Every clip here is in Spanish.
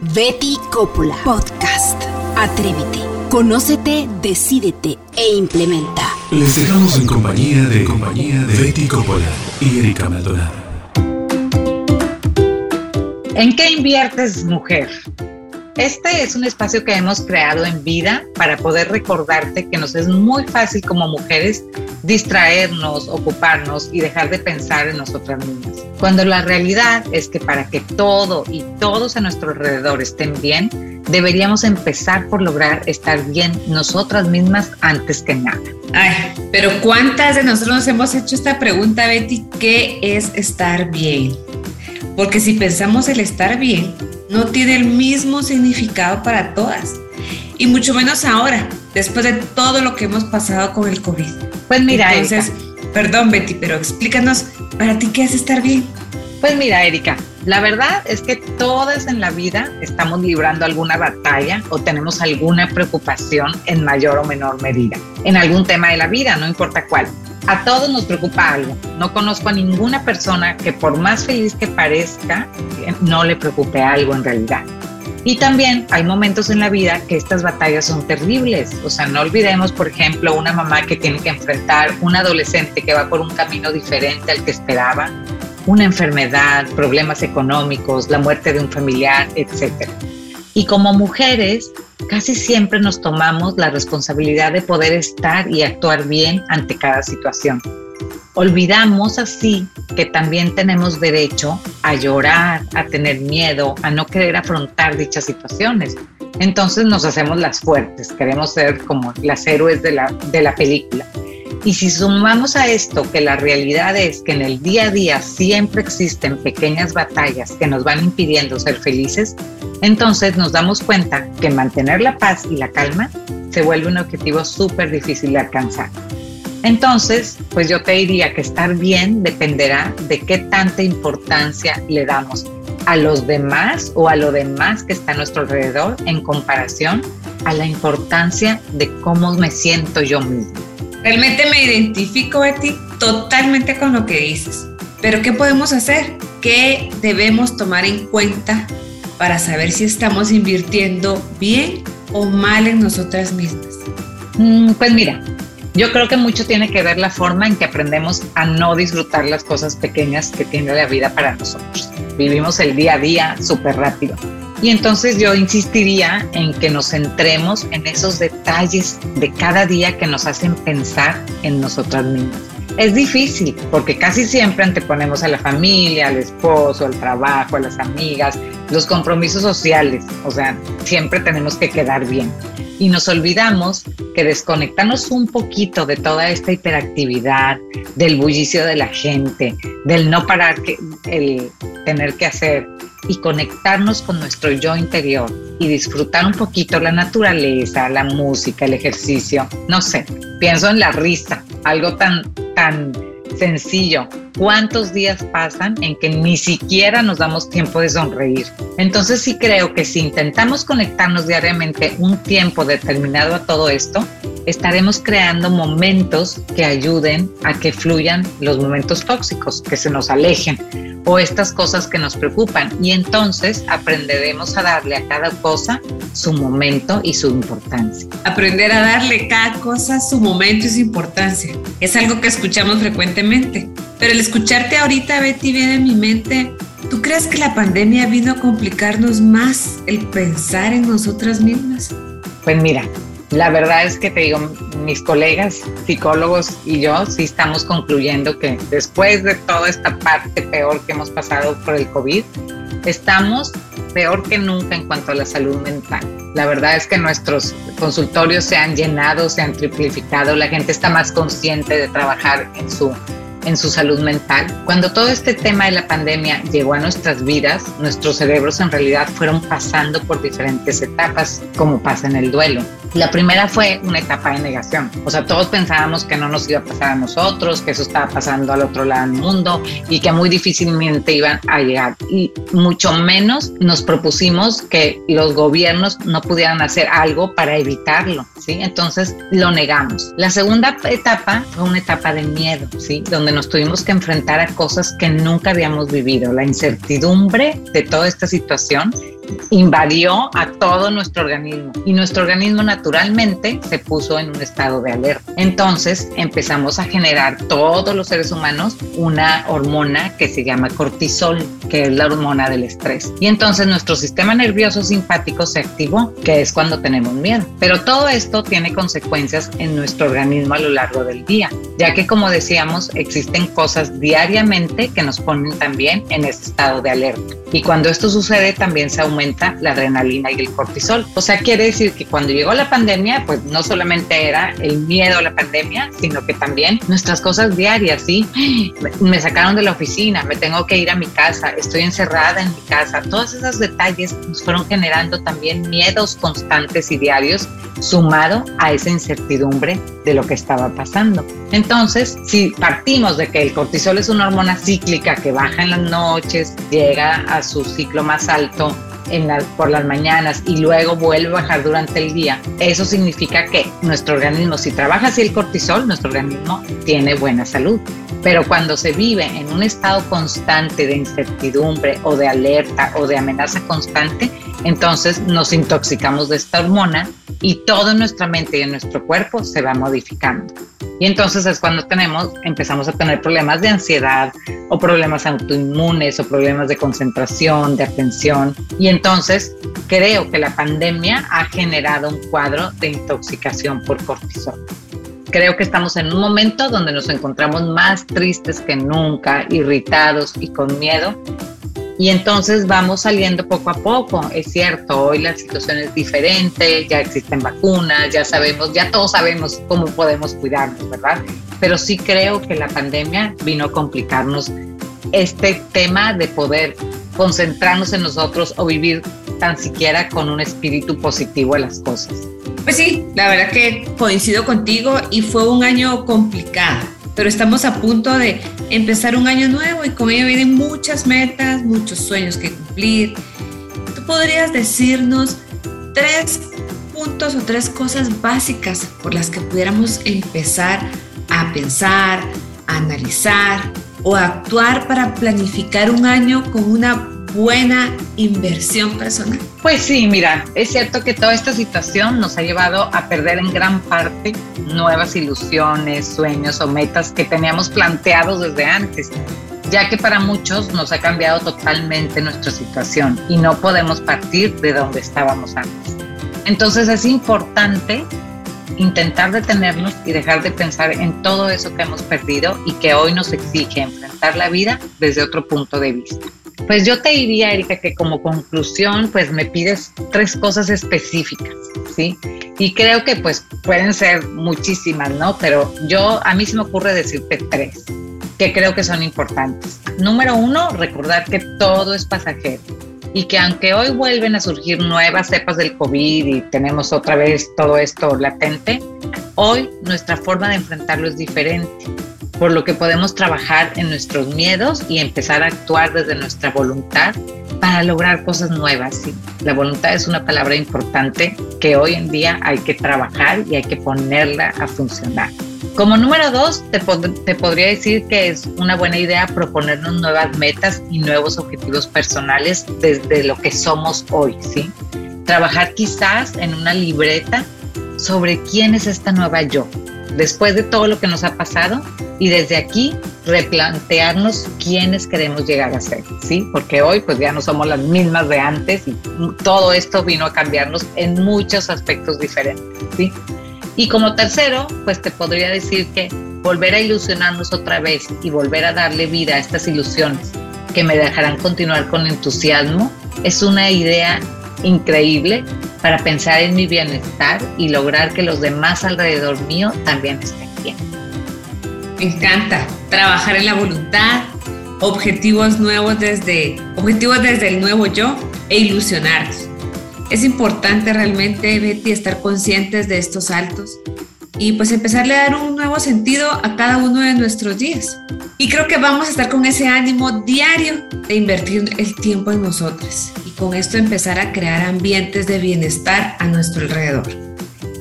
Betty Coppola Podcast. Atrévete, conócete, decídete e implementa. Les dejamos en compañía de compañía de Betty Coppola y Erika Maldonado. ¿En qué inviertes, mujer? Este es un espacio que hemos creado en vida para poder recordarte que nos es muy fácil como mujeres distraernos, ocuparnos y dejar de pensar en nosotras mismas. Cuando la realidad es que para que todo y todos a nuestro alrededor estén bien, deberíamos empezar por lograr estar bien nosotras mismas antes que nada. Ay, pero ¿cuántas de nosotros nos hemos hecho esta pregunta, Betty? ¿Qué es estar bien? Porque si pensamos el estar bien, no tiene el mismo significado para todas. Y mucho menos ahora, después de todo lo que hemos pasado con el COVID. Pues mira, Entonces, perdón Betty, pero explícanos, ¿para ti qué es estar bien? Pues mira, Erika, la verdad es que todas en la vida estamos librando alguna batalla o tenemos alguna preocupación en mayor o menor medida, en algún tema de la vida, no importa cuál. A todos nos preocupa algo. No conozco a ninguna persona que por más feliz que parezca, no le preocupe algo en realidad. Y también hay momentos en la vida que estas batallas son terribles. O sea, no olvidemos, por ejemplo, una mamá que tiene que enfrentar un adolescente que va por un camino diferente al que esperaba, una enfermedad, problemas económicos, la muerte de un familiar, etc. Y como mujeres, casi siempre nos tomamos la responsabilidad de poder estar y actuar bien ante cada situación. Olvidamos así que también tenemos derecho a llorar, a tener miedo, a no querer afrontar dichas situaciones. Entonces nos hacemos las fuertes, queremos ser como las héroes de la, de la película. Y si sumamos a esto que la realidad es que en el día a día siempre existen pequeñas batallas que nos van impidiendo ser felices, entonces nos damos cuenta que mantener la paz y la calma se vuelve un objetivo súper difícil de alcanzar. Entonces, pues yo te diría que estar bien dependerá de qué tanta importancia le damos a los demás o a lo demás que está a nuestro alrededor en comparación a la importancia de cómo me siento yo mismo. Realmente me identifico, Betty, totalmente con lo que dices. Pero ¿qué podemos hacer? ¿Qué debemos tomar en cuenta para saber si estamos invirtiendo bien o mal en nosotras mismas? Mm, pues mira, yo creo que mucho tiene que ver la forma en que aprendemos a no disfrutar las cosas pequeñas que tiene la vida para nosotros. Vivimos el día a día súper rápido. Y entonces yo insistiría en que nos centremos en esos detalles de cada día que nos hacen pensar en nosotras mismas. Es difícil porque casi siempre anteponemos a la familia, al esposo, al trabajo, a las amigas, los compromisos sociales. O sea, siempre tenemos que quedar bien y nos olvidamos que desconectarnos un poquito de toda esta hiperactividad, del bullicio de la gente, del no parar, que, el tener que hacer y conectarnos con nuestro yo interior y disfrutar un poquito la naturaleza, la música, el ejercicio, no sé, pienso en la risa, algo tan, tan sencillo. ¿Cuántos días pasan en que ni siquiera nos damos tiempo de sonreír? Entonces sí creo que si intentamos conectarnos diariamente un tiempo determinado a todo esto, estaremos creando momentos que ayuden a que fluyan los momentos tóxicos, que se nos alejen o estas cosas que nos preocupan. Y entonces aprenderemos a darle a cada cosa su momento y su importancia. Aprender a darle cada cosa su momento y su importancia. Es algo que escuchamos frecuentemente. Pero el escucharte ahorita, Betty, viene en mi mente. ¿Tú crees que la pandemia vino a complicarnos más el pensar en nosotras mismas? Pues mira, la verdad es que te digo, mis colegas psicólogos y yo sí estamos concluyendo que después de toda esta parte peor que hemos pasado por el COVID, estamos peor que nunca en cuanto a la salud mental. La verdad es que nuestros consultorios se han llenado, se han triplificado, la gente está más consciente de trabajar en su en su salud mental. Cuando todo este tema de la pandemia llegó a nuestras vidas, nuestros cerebros en realidad fueron pasando por diferentes etapas, como pasa en el duelo. La primera fue una etapa de negación. O sea, todos pensábamos que no nos iba a pasar a nosotros, que eso estaba pasando al otro lado del mundo y que muy difícilmente iban a llegar. Y mucho menos nos propusimos que los gobiernos no pudieran hacer algo para evitarlo, ¿sí? Entonces lo negamos. La segunda etapa fue una etapa de miedo, ¿sí? Donde nos tuvimos que enfrentar a cosas que nunca habíamos vivido. La incertidumbre de toda esta situación invadió a todo nuestro organismo y nuestro organismo naturalmente se puso en un estado de alerta. Entonces empezamos a generar todos los seres humanos una hormona que se llama cortisol, que es la hormona del estrés. Y entonces nuestro sistema nervioso simpático se activó, que es cuando tenemos miedo. Pero todo esto tiene consecuencias en nuestro organismo a lo largo del día, ya que como decíamos, existen cosas diariamente que nos ponen también en ese estado de alerta. Y cuando esto sucede también se aumenta la adrenalina y el cortisol. O sea, quiere decir que cuando llegó la pandemia, pues no solamente era el miedo a la pandemia, sino que también nuestras cosas diarias, ¿sí? Me sacaron de la oficina, me tengo que ir a mi casa, estoy encerrada en mi casa. Todos esos detalles nos fueron generando también miedos constantes y diarios sumado a esa incertidumbre de lo que estaba pasando. Entonces, si partimos de que el cortisol es una hormona cíclica que baja en las noches, llega a su ciclo más alto por las mañanas y luego vuelve a bajar durante el día, eso significa que nuestro organismo, si trabaja así el cortisol, nuestro organismo tiene buena salud. Pero cuando se vive en un estado constante de incertidumbre o de alerta o de amenaza constante, entonces nos intoxicamos de esta hormona y todo en nuestra mente y en nuestro cuerpo se va modificando. Y entonces es cuando tenemos, empezamos a tener problemas de ansiedad o problemas autoinmunes o problemas de concentración, de atención. Y entonces creo que la pandemia ha generado un cuadro de intoxicación por cortisol. Creo que estamos en un momento donde nos encontramos más tristes que nunca, irritados y con miedo y entonces vamos saliendo poco a poco. Es cierto, hoy la situación es diferente, ya existen vacunas, ya sabemos, ya todos sabemos cómo podemos cuidarnos, ¿verdad? Pero sí creo que la pandemia vino a complicarnos este tema de poder concentrarnos en nosotros o vivir tan siquiera con un espíritu positivo a las cosas. Pues sí, la verdad que coincido contigo y fue un año complicado pero estamos a punto de empezar un año nuevo y con ello vienen muchas metas, muchos sueños que cumplir. ¿Tú podrías decirnos tres puntos o tres cosas básicas por las que pudiéramos empezar a pensar, a analizar o a actuar para planificar un año con una buena inversión personal? Pues sí, mira, es cierto que toda esta situación nos ha llevado a perder en gran parte nuevas ilusiones, sueños o metas que teníamos planteados desde antes, ya que para muchos nos ha cambiado totalmente nuestra situación y no podemos partir de donde estábamos antes. Entonces es importante intentar detenernos y dejar de pensar en todo eso que hemos perdido y que hoy nos exige enfrentar la vida desde otro punto de vista. Pues yo te diría, Erika, que como conclusión, pues me pides tres cosas específicas, ¿sí? Y creo que pues pueden ser muchísimas, ¿no? Pero yo, a mí se me ocurre decirte tres que creo que son importantes. Número uno, recordar que todo es pasajero y que aunque hoy vuelven a surgir nuevas cepas del COVID y tenemos otra vez todo esto latente, hoy nuestra forma de enfrentarlo es diferente por lo que podemos trabajar en nuestros miedos y empezar a actuar desde nuestra voluntad para lograr cosas nuevas. La voluntad es una palabra importante que hoy en día hay que trabajar y hay que ponerla a funcionar. Como número dos, te, te, podría decir que es una buena idea proponernos nuevas metas y nuevos objetivos personales desde lo que somos hoy, ¿sí? Trabajar quizás en una libreta sobre quién es esta nueva yo, después de todo lo que nos ha pasado y desde aquí replantearnos quiénes queremos llegar a ser, ¿sí? Porque hoy pues ya no somos las mismas de antes y todo esto vino a cambiarnos en muchos aspectos diferentes, ¿sí? Y como tercero, pues te podría decir que volver a ilusionarnos otra vez y volver a darle vida a estas ilusiones que me dejarán continuar con entusiasmo es una idea increíble para pensar en mi bienestar y lograr que los demás alrededor mío también estén bien. Me encanta trabajar en la voluntad, objetivos nuevos desde objetivos desde el nuevo yo e ilusionarnos. Es importante realmente, Betty, estar conscientes de estos saltos y pues empezarle a dar un nuevo sentido a cada uno de nuestros días. Y creo que vamos a estar con ese ánimo diario de invertir el tiempo en nosotros con esto empezar a crear ambientes de bienestar a nuestro alrededor.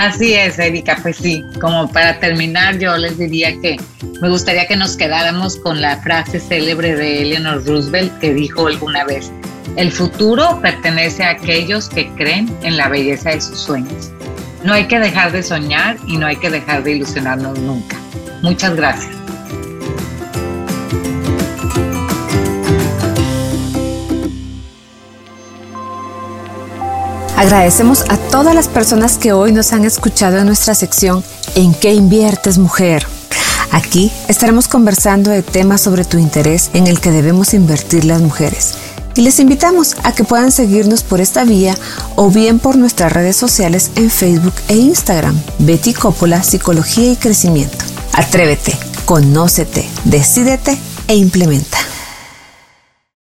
Así es, Erika, pues sí, como para terminar yo les diría que me gustaría que nos quedáramos con la frase célebre de Eleanor Roosevelt que dijo alguna vez, El futuro pertenece a aquellos que creen en la belleza de sus sueños. No hay que dejar de soñar y no hay que dejar de ilusionarnos nunca. Muchas gracias. Agradecemos a todas las personas que hoy nos han escuchado en nuestra sección ¿En qué inviertes mujer? Aquí estaremos conversando de temas sobre tu interés en el que debemos invertir las mujeres. Y les invitamos a que puedan seguirnos por esta vía o bien por nuestras redes sociales en Facebook e Instagram. Betty Coppola, Psicología y Crecimiento. Atrévete, conócete, decídete e implementa.